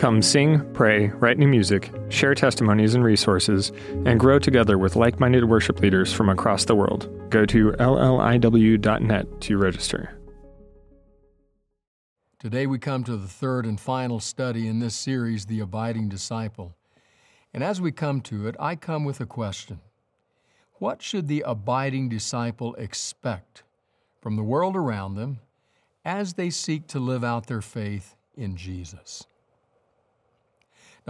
Come sing, pray, write new music, share testimonies and resources, and grow together with like minded worship leaders from across the world. Go to lliw.net to register. Today we come to the third and final study in this series, The Abiding Disciple. And as we come to it, I come with a question What should the abiding disciple expect from the world around them as they seek to live out their faith in Jesus?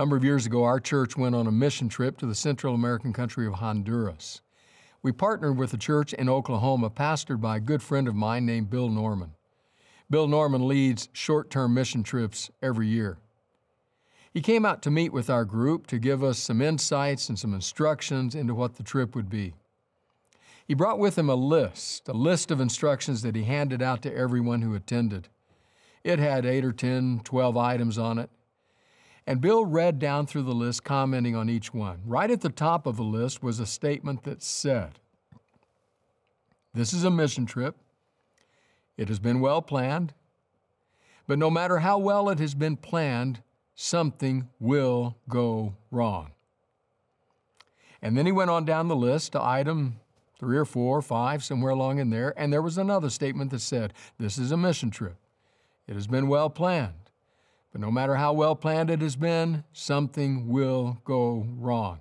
A number of years ago, our church went on a mission trip to the Central American country of Honduras. We partnered with a church in Oklahoma, pastored by a good friend of mine named Bill Norman. Bill Norman leads short term mission trips every year. He came out to meet with our group to give us some insights and some instructions into what the trip would be. He brought with him a list, a list of instructions that he handed out to everyone who attended. It had eight or ten, twelve items on it. And Bill read down through the list, commenting on each one. Right at the top of the list was a statement that said, This is a mission trip. It has been well planned. But no matter how well it has been planned, something will go wrong. And then he went on down the list to item three or four or five, somewhere along in there, and there was another statement that said, This is a mission trip. It has been well planned. But no matter how well planned it has been, something will go wrong.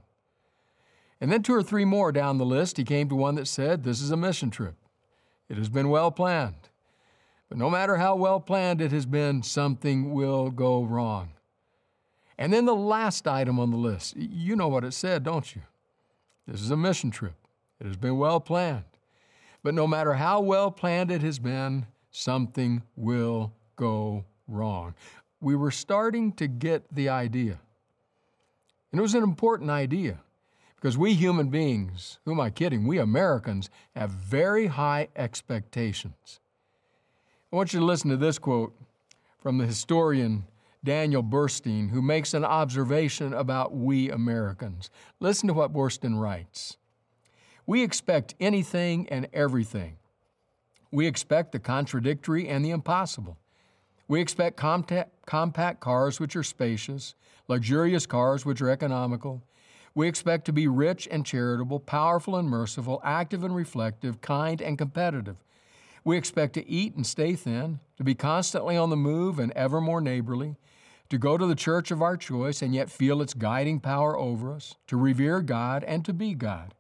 And then two or three more down the list, he came to one that said, This is a mission trip. It has been well planned. But no matter how well planned it has been, something will go wrong. And then the last item on the list, you know what it said, don't you? This is a mission trip. It has been well planned. But no matter how well planned it has been, something will go wrong. We were starting to get the idea. And it was an important idea because we human beings, who am I kidding? We Americans have very high expectations. I want you to listen to this quote from the historian Daniel Boorstin, who makes an observation about we Americans. Listen to what Boorstin writes We expect anything and everything. We expect the contradictory and the impossible. We expect compact, cars which are spacious, luxurious cars which are economical. We expect to be rich and charitable, powerful and merciful, active and reflective, kind and competitive. We expect to eat and stay thin, to be constantly on the move and ever more neighborly, to go to the church of our choice and yet feel its guiding power over us, to revere God and to be God.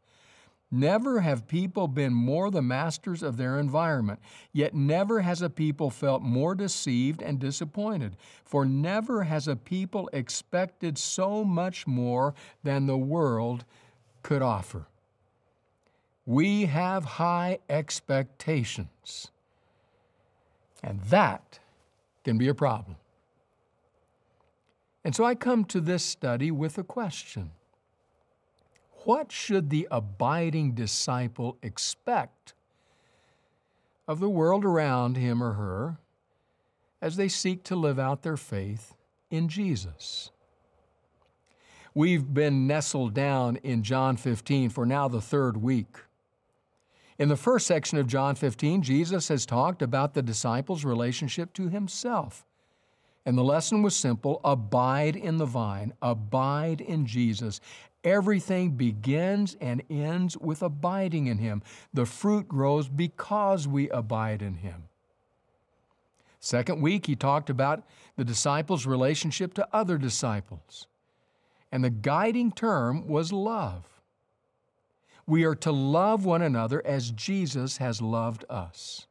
Never have people been more the masters of their environment, yet never has a people felt more deceived and disappointed, for never has a people expected so much more than the world could offer. We have high expectations. And that can be a problem. And so I come to this study with a question What should the abiding disciple expect of the world around him or her as they seek to live out their faith in Jesus? We've been nestled down in John 15 for now the third week. In the first section of John 15, Jesus has talked about the disciples' relationship to himself. And the lesson was simple abide in the vine, abide in Jesus. Everything begins and ends with abiding in Him. The fruit grows because we abide in Him. Second week, he talked about the disciples' relationship to other disciples. And the guiding term was love. We are to love one another as Jesus has loved us.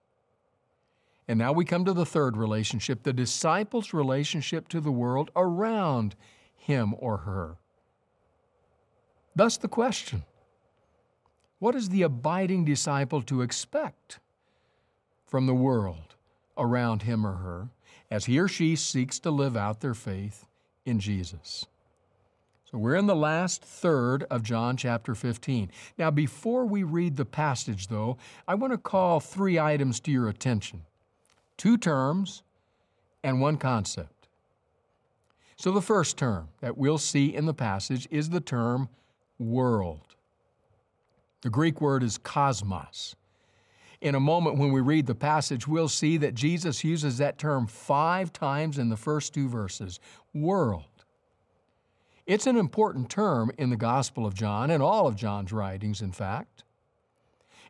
And now we come to the third relationship the disciples' relationship to the world around him or her. Thus, the question what is the abiding disciple to expect from the world around him or her as he or she seeks to live out their faith in Jesus? So we're in the last third of John chapter 15. Now, before we read the passage, though, I want to call three items to your attention two terms and one concept. So, the first term that we'll see in the passage is the term world. The Greek word is cosmos. In a moment, when we read the passage, we'll see that Jesus uses that term five times in the first two verses world. It's an important term in the Gospel of John and all of John's writings, in fact.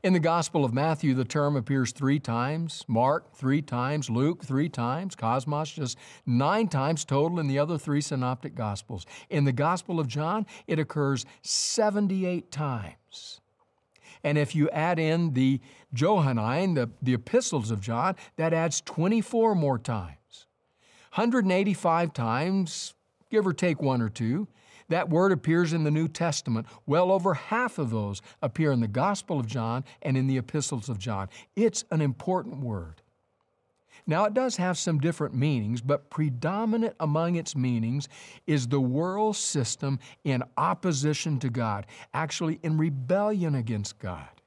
In the Gospel of Matthew, the term appears three times, Mark three times, Luke three times, Cosmos just nine times total in the other three synoptic Gospels. In the Gospel of John, it occurs 78 times. And if you add in the Johannine, the, the epistles of John, that adds 24 more times. 185 times give or take one or two. That word appears in the New Testament. Well over half of those appear in the Gospel of John and in the epistles of John. It's an important word. Now, it does have some different meanings, but predominant among its meanings is the world system in opposition to God, actually in rebellion against God.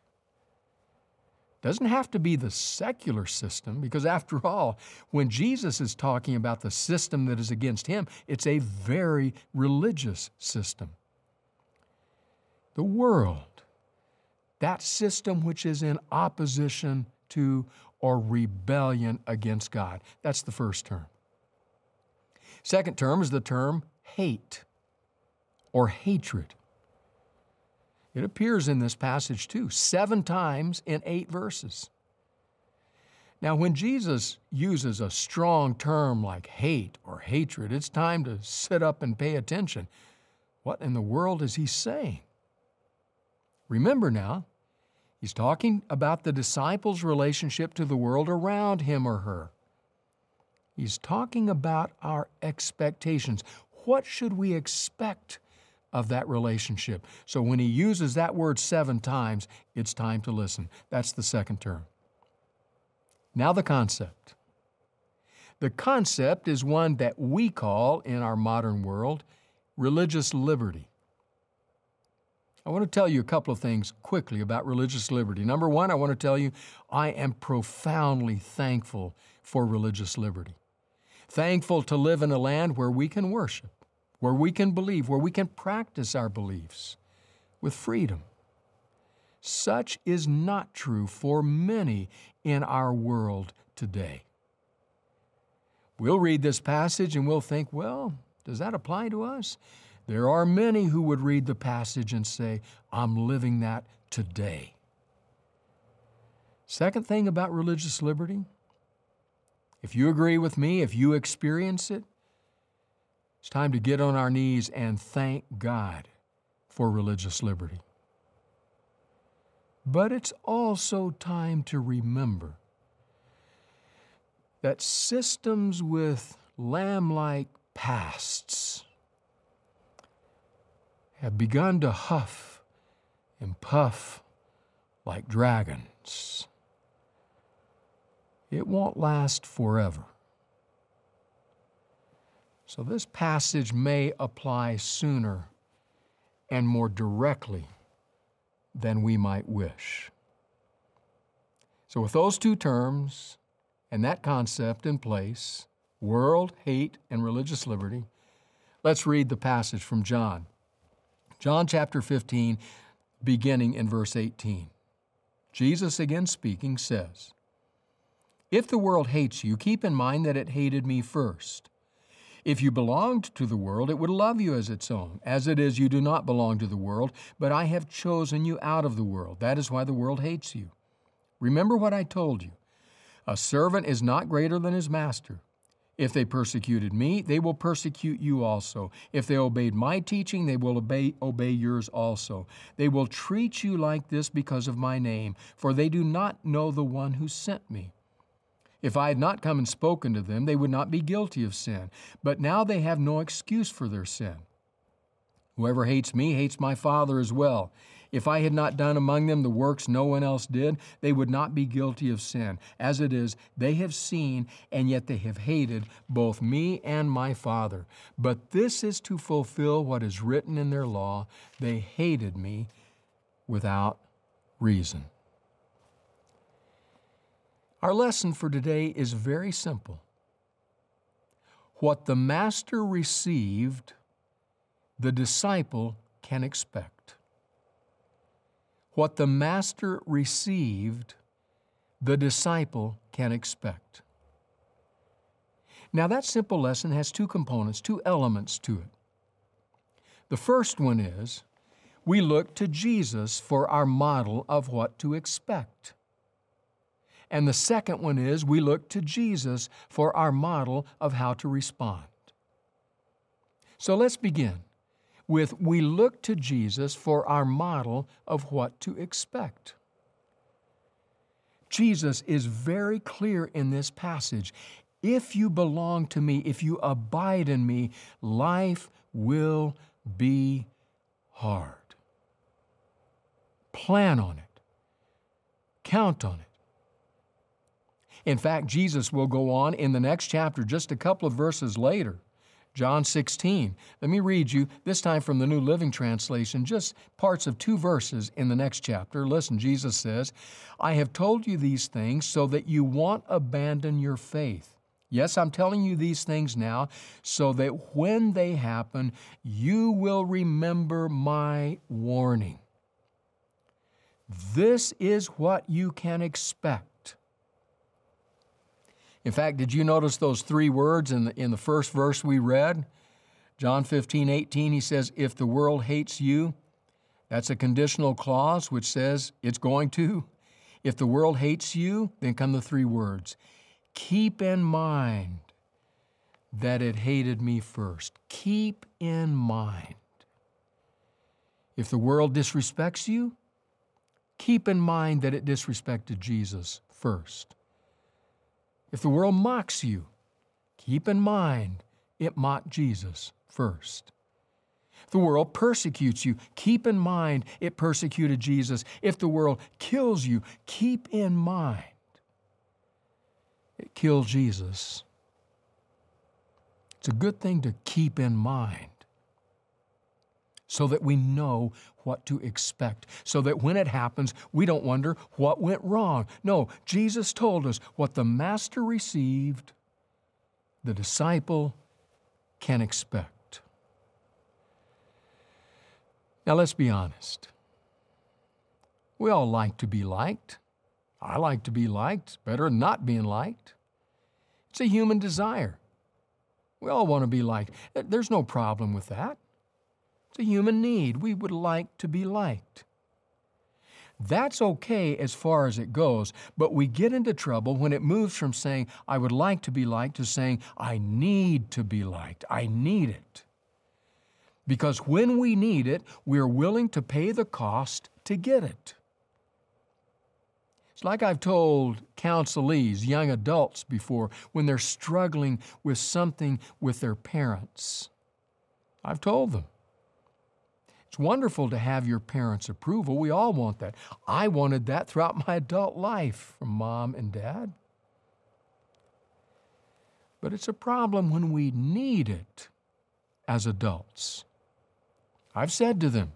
Doesn't have to be the secular system, because after all, when Jesus is talking about the system that is against him, it's a very religious system. The world, that system which is in opposition to or rebellion against God. That's the first term. Second term is the term hate or hatred. It appears in this passage too, seven times in eight verses. Now, when Jesus uses a strong term like hate or hatred, it's time to sit up and pay attention. What in the world is he saying? Remember now, he's talking about the disciples' relationship to the world around him or her. He's talking about our expectations. What should we expect of that relationship. So when he uses that word seven times, it's time to listen. That's the second term. Now, the concept. The concept is one that we call, in our modern world, religious liberty. I want to tell you a couple of things quickly about religious liberty. Number one, I want to tell you I am profoundly thankful for religious liberty. Thankful to live in a land where we can worship where we can believe, where we can practice our beliefs with freedom. Such is not true for many in our world today. We'll read this passage and we'll think, well, does that apply to us? There are many who would read the passage and say, I'm living that today. Second thing about religious liberty, if you agree with me, if you experience it, it's time to get on our knees and thank God for religious liberty. But it's also time to remember that systems with lamb like pasts have begun to huff and puff like dragons. It won't last forever. So this passage may apply sooner and more directly than we might wish. So, with those two terms and that concept in place world, hate, and religious liberty let's read the passage from John. John chapter 15, beginning in verse 18. Jesus, again speaking, says, If the world hates you, keep in mind that it hated me first. If you belonged to the world, it would love you as its own. As it is, you do not belong to the world, but I have chosen you out of the world. That is why the world hates you. Remember what I told you a servant is not greater than his master. If they persecuted me, they will persecute you also. If they obeyed my teaching, they will obey, obey yours also. They will treat you like this because of my name, for they do not know the one who sent me. If I had not come and spoken to them, they would not be guilty of sin. But now they have no excuse for their sin. Whoever hates me hates my Father as well. If I had not done among them the works no one else did, they would not be guilty of sin. As it is, they have seen, and yet they have hated both me and my Father. But this is to fulfill what is written in their law they hated me without reason. Our lesson for today is very simple. What the Master received, the disciple can expect. What the Master received, the disciple can expect. Now, that simple lesson has two components, two elements to it. The first one is we look to Jesus for our model of what to expect. And the second one is we look to Jesus for our model of how to respond. So let's begin with we look to Jesus for our model of what to expect. Jesus is very clear in this passage. If you belong to me, if you abide in me, life will be hard. Plan on it, count on it. In fact, Jesus will go on in the next chapter, just a couple of verses later, John 16. Let me read you, this time from the New Living Translation, just parts of two verses in the next chapter. Listen, Jesus says, I have told you these things so that you won't abandon your faith. Yes, I'm telling you these things now so that when they happen, you will remember my warning. This is what you can expect in fact, did you notice those three words in the, in the first verse we read? John 15, 18, he says, If the world hates you, that's a conditional clause which says it's going to. If the world hates you, then come the three words Keep in mind that it hated me first. Keep in mind. If the world disrespects you, keep in mind that it disrespected Jesus first. If the world mocks you, keep in mind it mocked Jesus first. If the world persecutes you, keep in mind it persecuted Jesus. If the world kills you, keep in mind it killed Jesus. It's a good thing to keep in mind so that we know what to expect, so that when it happens, we don't wonder what went wrong. No, Jesus told us what the Master received, the disciple can expect. Now, let's be honest. We all like to be liked. I like to be liked, better than not being liked. It's a human desire. We all want to be liked. There's no problem with that. It's a human need. We would like to be liked. That's okay as far as it goes, but we get into trouble when it moves from saying, I would like to be liked, to saying, I need to be liked. I need it. Because when we need it, we're willing to pay the cost to get it. It's like I've told counselees, young adults before, when they're struggling with something with their parents. I've told them, it's wonderful to have your parents' approval. We all want that. I wanted that throughout my adult life from mom and dad. But it's a problem when we need it as adults. I've said to them,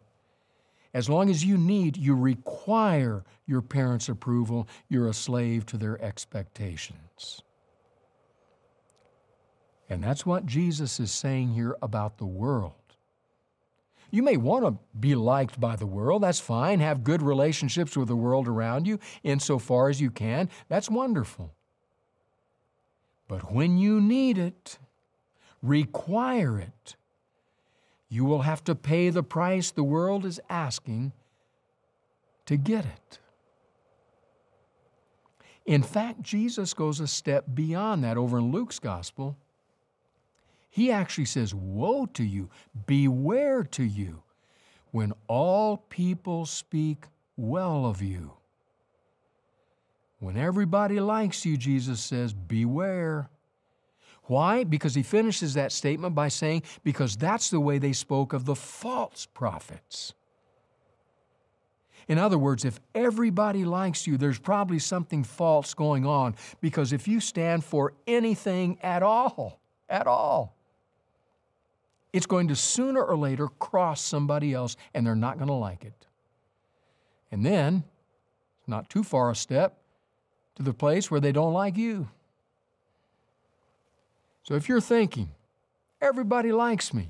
as long as you need, you require your parents' approval, you're a slave to their expectations. And that's what Jesus is saying here about the world. You may want to be liked by the world. That's fine. Have good relationships with the world around you insofar as you can. That's wonderful. But when you need it, require it, you will have to pay the price the world is asking to get it. In fact, Jesus goes a step beyond that over in Luke's gospel. He actually says, Woe to you, beware to you, when all people speak well of you. When everybody likes you, Jesus says, Beware. Why? Because he finishes that statement by saying, Because that's the way they spoke of the false prophets. In other words, if everybody likes you, there's probably something false going on because if you stand for anything at all, at all, it's going to sooner or later cross somebody else and they're not going to like it. And then, not too far a step, to the place where they don't like you. So if you're thinking, everybody likes me,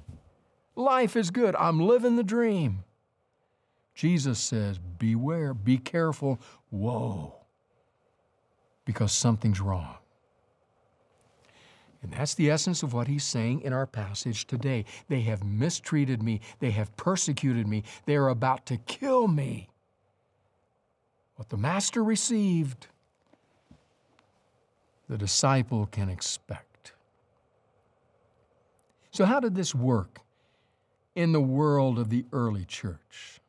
life is good, I'm living the dream, Jesus says, beware, be careful, whoa, because something's wrong. And that's the essence of what he's saying in our passage today. They have mistreated me, they have persecuted me, they are about to kill me. What the Master received, the disciple can expect. So, how did this work in the world of the early church?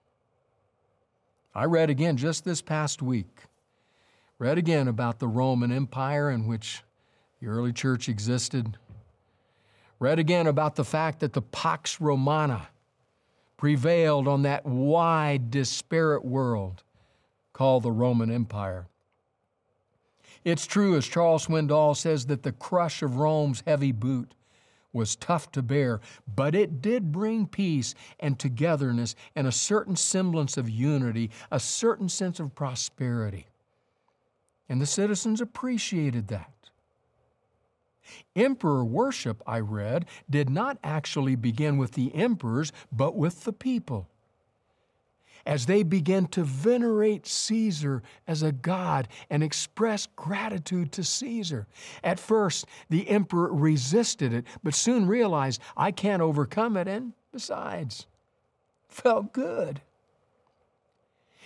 I read again just this past week, read again about the Roman Empire in which the early church existed. Read again about the fact that the Pax Romana prevailed on that wide, disparate world called the Roman Empire. It's true, as Charles Swindoll says, that the crush of Rome's heavy boot was tough to bear, but it did bring peace and togetherness and a certain semblance of unity, a certain sense of prosperity. And the citizens appreciated that. Emperor worship, I read, did not actually begin with the emperors, but with the people. As they began to venerate Caesar as a god and express gratitude to Caesar. At first, the emperor resisted it, but soon realized, I can't overcome it, and besides, felt good.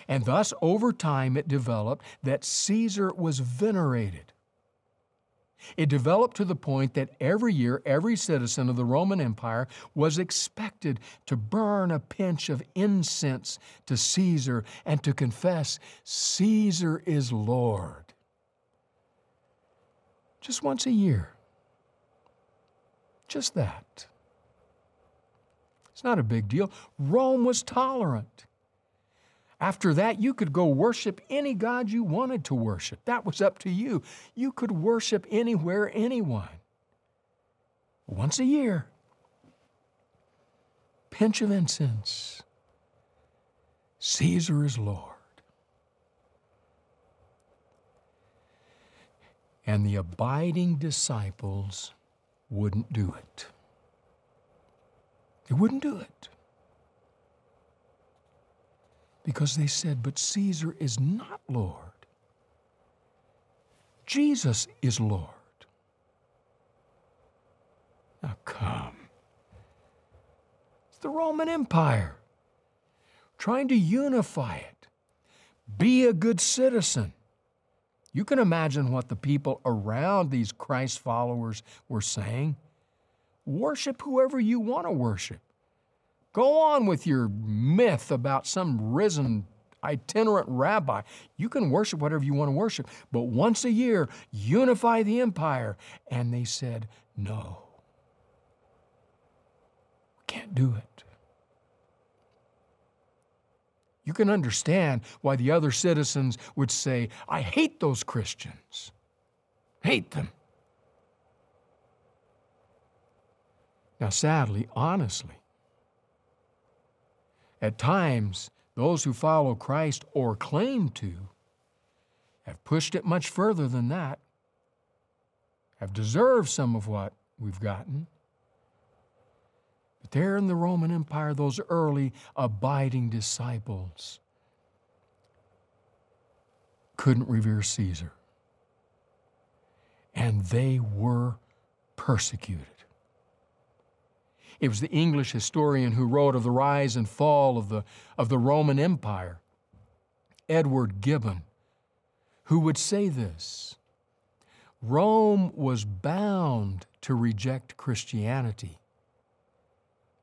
And thus, over time, it developed that Caesar was venerated. It developed to the point that every year, every citizen of the Roman Empire was expected to burn a pinch of incense to Caesar and to confess, Caesar is Lord. Just once a year. Just that. It's not a big deal. Rome was tolerant. After that, you could go worship any God you wanted to worship. That was up to you. You could worship anywhere, anyone. Once a year, pinch of incense. Caesar is Lord. And the abiding disciples wouldn't do it. They wouldn't do it because they said, But Caesar is not Lord. Jesus is Lord. Now come. It's the Roman Empire trying to unify it. Be a good citizen. You can imagine what the people around these Christ followers were saying. Worship whoever you want to worship. Go on with your myth about some risen itinerant rabbi. You can worship whatever you want to worship, but once a year, unify the empire. And they said, no. Can't do it. You can understand why the other citizens would say, I hate those Christians. Hate them. Now, sadly, honestly, at times, those who follow Christ or claim to have pushed it much further than that, have deserved some of what we've gotten. But there in the Roman Empire, those early abiding disciples couldn't revere Caesar. And they were persecuted. It was the English historian who wrote of the rise and fall of the, of the Roman Empire, Edward Gibbon, who would say this Rome was bound to reject Christianity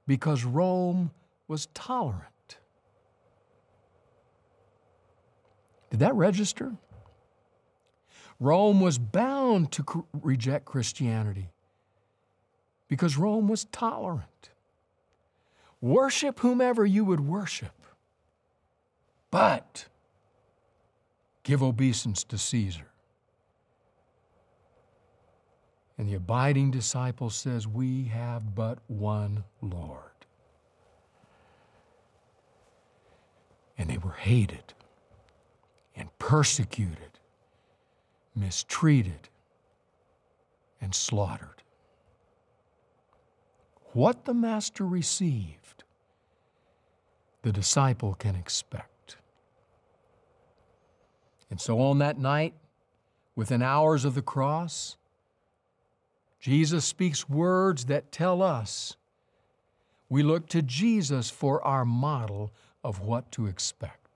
because Rome was tolerant. Did that register? Rome was bound to cr- reject Christianity because Rome was tolerant. Worship whomever you would worship. but give obeisance to Caesar. And the abiding disciple says, We have but one Lord. And they were hated and persecuted, mistreated, and slaughtered. What the Master received, the disciple can expect. And so on that night, within hours of the cross, Jesus speaks words that tell us we look to Jesus for our model of what to expect.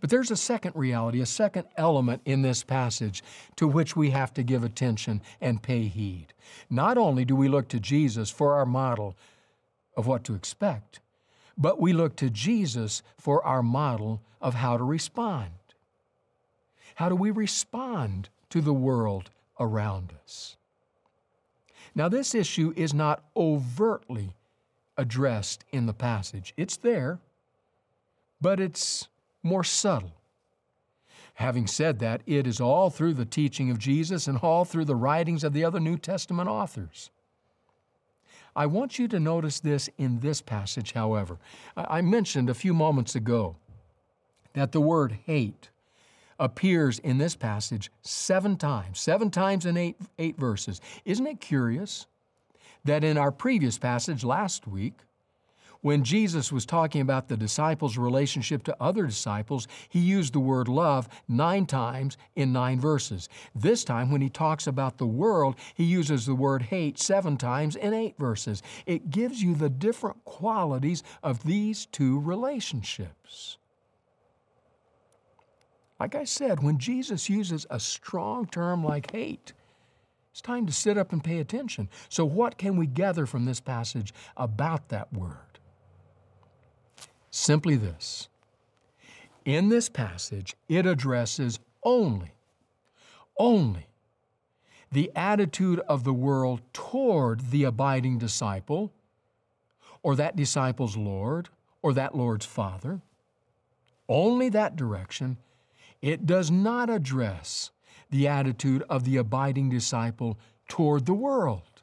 But there's a second reality, a second element in this passage to which we have to give attention and pay heed. Not only do we look to Jesus for our model of what to expect, but we look to Jesus for our model of how to respond. How do we respond to the world around us? Now, this issue is not overtly addressed in the passage. It's there, but it's more subtle. Having said that, it is all through the teaching of Jesus and all through the writings of the other New Testament authors. I want you to notice this in this passage, however. I mentioned a few moments ago that the word hate appears in this passage seven times, seven times in eight, eight verses. Isn't it curious that in our previous passage last week, when Jesus was talking about the disciples' relationship to other disciples, he used the word love nine times in nine verses. This time, when he talks about the world, he uses the word hate seven times in eight verses. It gives you the different qualities of these two relationships. Like I said, when Jesus uses a strong term like hate, it's time to sit up and pay attention. So, what can we gather from this passage about that word? Simply this in this passage, it addresses only, only the attitude of the world toward the abiding disciple, or that disciple's Lord, or that Lord's Father. Only that direction. It does not address the attitude of the abiding disciple toward the world.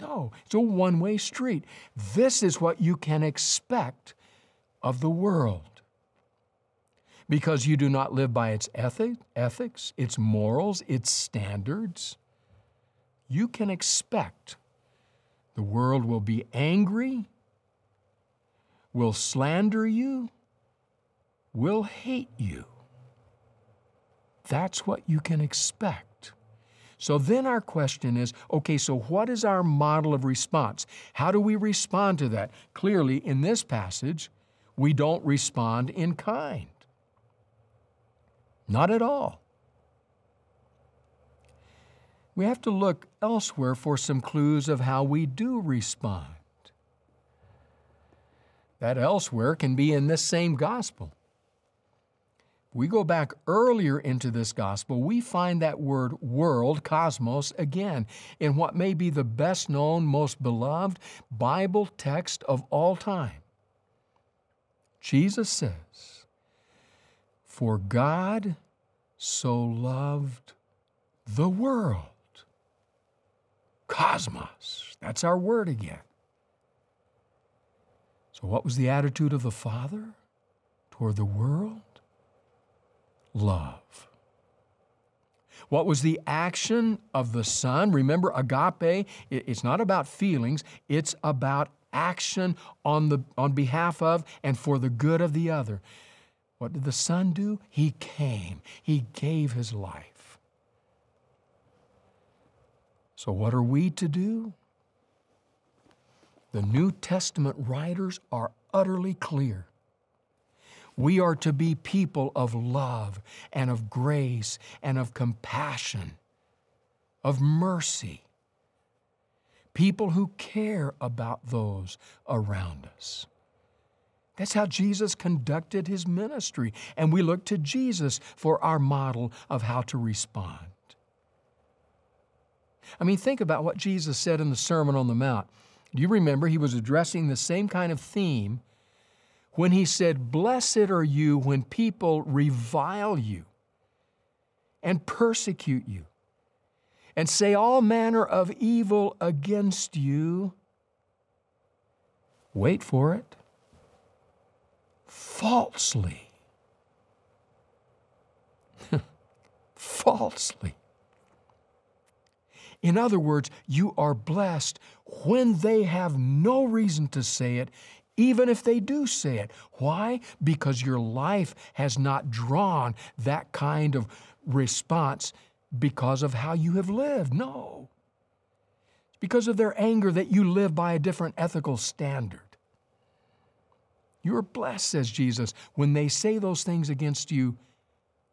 No, it's a one way street. This is what you can expect of the world. Because you do not live by its ethic, ethics, its morals, its standards, you can expect the world will be angry, will slander you, will hate you. That's what you can expect. So then our question is okay, so what is our model of response? How do we respond to that? Clearly, in this passage, we don't respond in kind. Not at all. We have to look elsewhere for some clues of how we do respond. That elsewhere can be in this same gospel we go back earlier into this gospel, we find that word world, cosmos, again, in what may be the best known, most beloved Bible text of all time. Jesus says, For God so loved the world. Cosmos, that's our word again. So, what was the attitude of the Father toward the world? Love. What was the action of the Son? Remember, agape, it's not about feelings, it's about action on, the, on behalf of and for the good of the other. What did the Son do? He came, He gave His life. So, what are we to do? The New Testament writers are utterly clear. We are to be people of love and of grace and of compassion, of mercy. People who care about those around us. That's how Jesus conducted his ministry, and we look to Jesus for our model of how to respond. I mean, think about what Jesus said in the Sermon on the Mount. Do you remember he was addressing the same kind of theme when he said, Blessed are you when people revile you and persecute you and say all manner of evil against you. Wait for it. Falsely. Falsely. In other words, you are blessed when they have no reason to say it, even if they do say it. Why? Because your life has not drawn that kind of response because of how you have lived. No. It's because of their anger that you live by a different ethical standard. You are blessed, says Jesus, when they say those things against you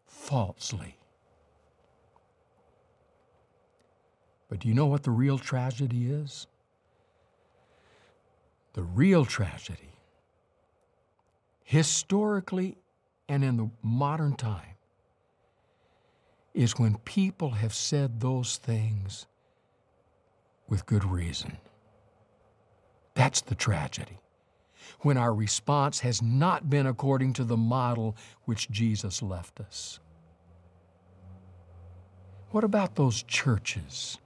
falsely. But do you know what the real tragedy is? The real tragedy, historically and in the modern time, is when people have said those things with good reason. That's the tragedy. When our response has not been according to the model which Jesus left us. What about those churches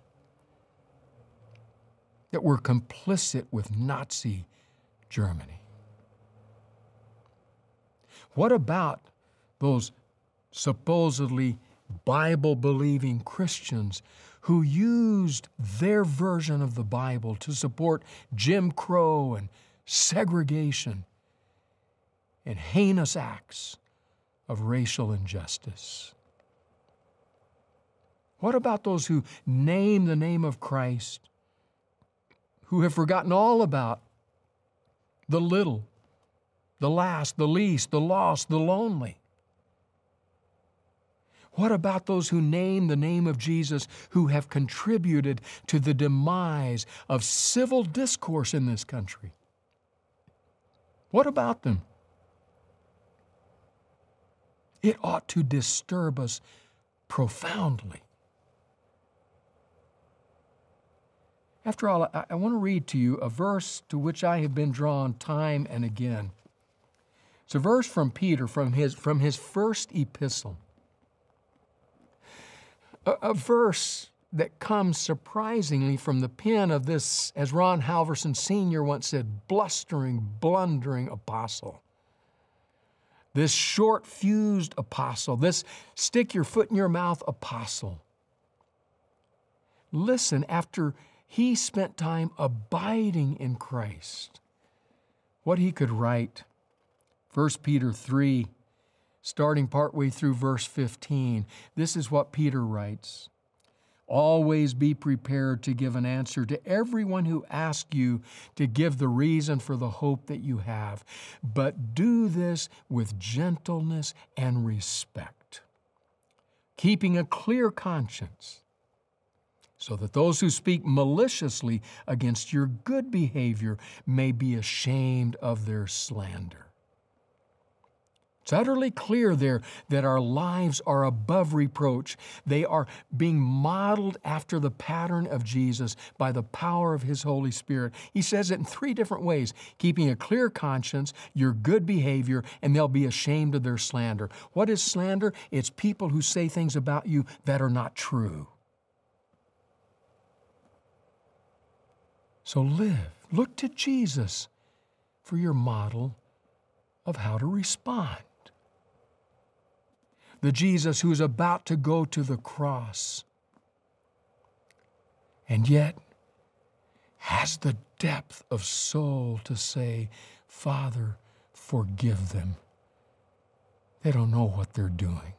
that were complicit with Nazi Germany? What about those supposedly Bible believing Christians who used their version of the Bible to support Jim Crow and segregation and heinous acts of racial injustice? What about those who name the name of Christ, who have forgotten all about the little, the last, the least, the lost, the lonely? What about those who name the name of Jesus who have contributed to the demise of civil discourse in this country? What about them? It ought to disturb us profoundly. After all, I, I want to read to you a verse to which I have been drawn time and again. It's a verse from Peter from his, from his first epistle a, a verse that comes surprisingly from the pen of this, as Ron Halverson Sr. once said, blustering, blundering apostle. This short fused apostle, this stick your foot in your mouth apostle. Listen, after he spent time abiding in Christ, what he could write. 1 Peter 3 starting partway through verse 15. This is what Peter writes. Always be prepared to give an answer to everyone who asks you to give the reason for the hope that you have, but do this with gentleness and respect, keeping a clear conscience, so that those who speak maliciously against your good behavior may be ashamed of their slander. It's utterly clear there that our lives are above reproach. They are being modeled after the pattern of Jesus by the power of His Holy Spirit. He says it in three different ways keeping a clear conscience, your good behavior, and they'll be ashamed of their slander. What is slander? It's people who say things about you that are not true. So live. Look to Jesus for your model of how to respond the Jesus who's about to go to the cross, and yet has the depth of soul to say, Father, forgive them. They don't know what they're doing.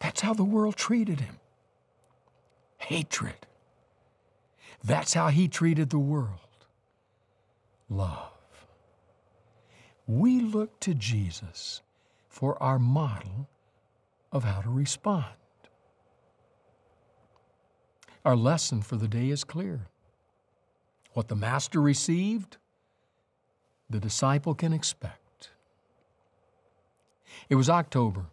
That's how the world treated him hatred. That's how he treated the world love. We look to Jesus for our model of how to respond. Our lesson for the day is clear. What the Master received, the disciple can expect. It was October.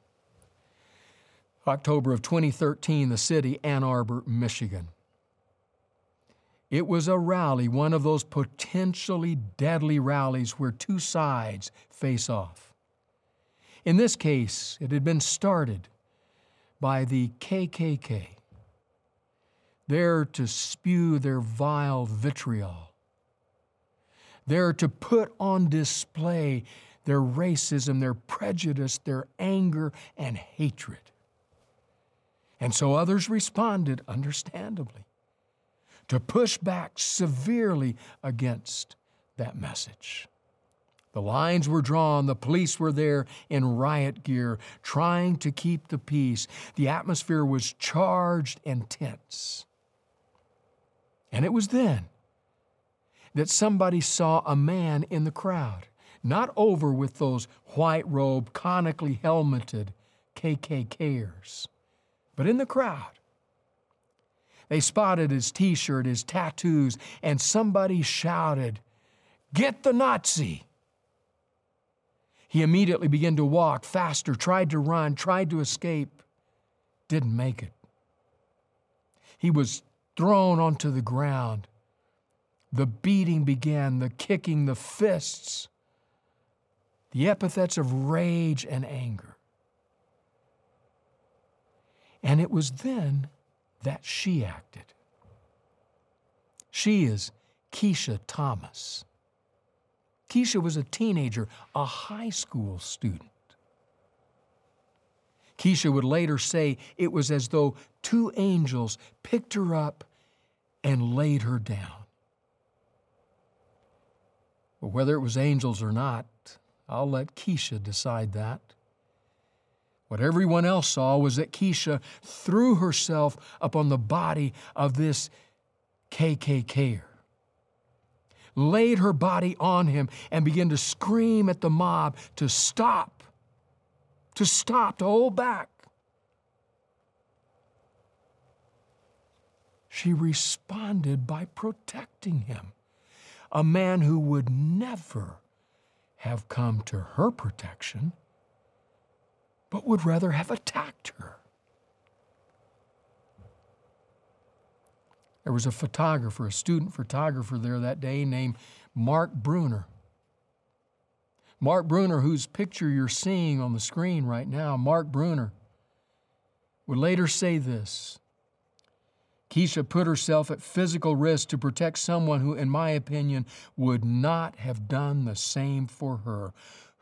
October of 2013, the city, Ann Arbor, Michigan. It was a rally, one of those potentially deadly rallies where two sides face off. In this case, it had been started by the KKK, there to spew their vile vitriol, there to put on display their racism, their prejudice, their anger, and hatred. And so others responded, understandably to push back severely against that message. The lines were drawn, the police were there in riot gear, trying to keep the peace. The atmosphere was charged and tense. And it was then that somebody saw a man in the crowd, not over with those white robed, conically helmeted KKKers, but in the crowd they spotted his t shirt, his tattoos, and somebody shouted, Get the Nazi! He immediately began to walk faster, tried to run, tried to escape, didn't make it. He was thrown onto the ground. The beating began, the kicking, the fists, the epithets of rage and anger. And it was then that she acted. She is Keshia Thomas. Keshia was a teenager, a high school student. Keshia would later say it was as though two angels picked her up and laid her down. But whether it was angels or not, I'll let Keshia decide that. What everyone else saw was that Keshia threw herself upon the body of this KKKer, laid her body on him, and began to scream at the mob to stop, to stop, to hold back. She responded by protecting him, a man who would never have come to her protection but would rather have attacked her. There was a photographer, a student photographer there that day named Mark Brunner. Mark Brunner, whose picture you're seeing on the screen right now, Mark Brunner, would later say this Keshia put herself at physical risk to protect someone who, in my opinion, would not have done the same for her.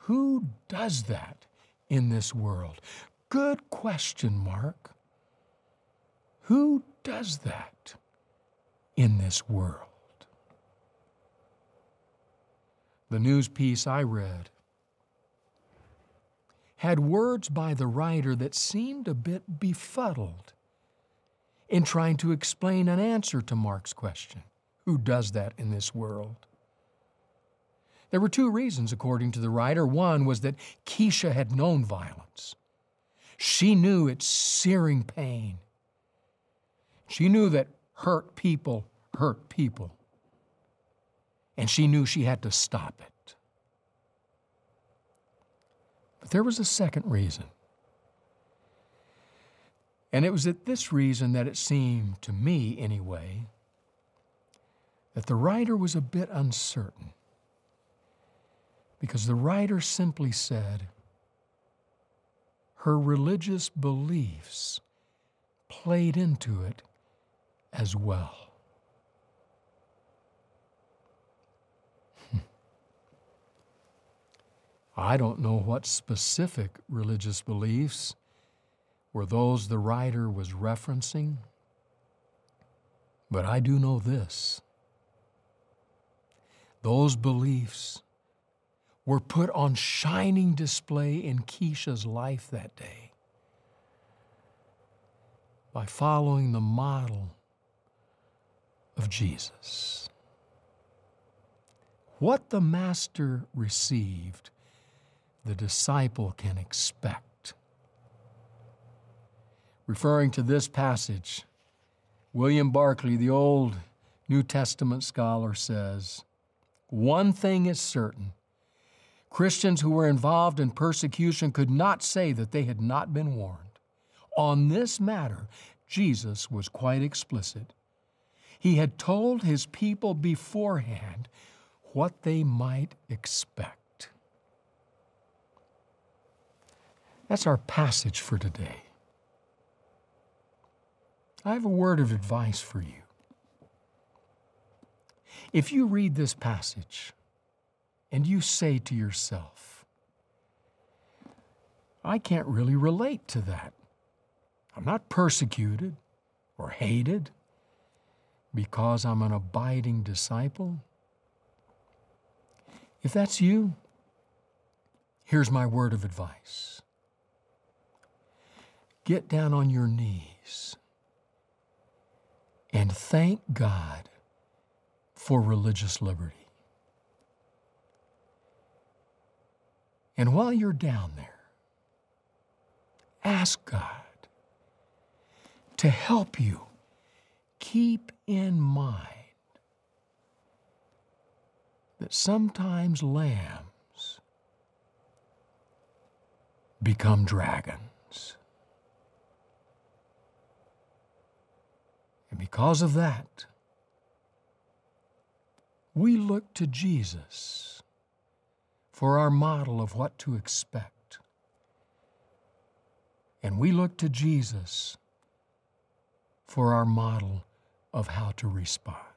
Who does that in this world? Good question, Mark. Who does that in this world? The news piece I read had words by the writer that seemed a bit befuddled in trying to explain an answer to Mark's question Who does that in this world? There were two reasons, according to the writer. One was that Keshia had known violence. She knew its searing pain. She knew that hurt people hurt people. And she knew she had to stop it. But there was a second reason. And it was at this reason that it seemed, to me anyway, that the writer was a bit uncertain because the writer simply said her religious beliefs played into it as well. Hmm. I don't know what specific religious beliefs were those the writer was referencing, but I do know this. Those beliefs were put on shining display in Keshia's life that day by following the model of Jesus. What the Master received, the disciple can expect. Referring to this passage, William Barclay, the old New Testament scholar, says, One thing is certain Christians who were involved in persecution could not say that they had not been warned. On this matter, Jesus was quite explicit. He had told his people beforehand what they might expect. That's our passage for today. I have a word of advice for you. If you read this passage and you say to yourself, I can't really relate to that. I'm not persecuted or hated because I'm an abiding disciple. If that's you, here's my word of advice get down on your knees and thank God for religious liberty. And while you're down there, ask God to help you keep in mind that sometimes lambs become dragons. And because of that, we look to Jesus for our model of what to expect. And we look to Jesus for our model of how to respond.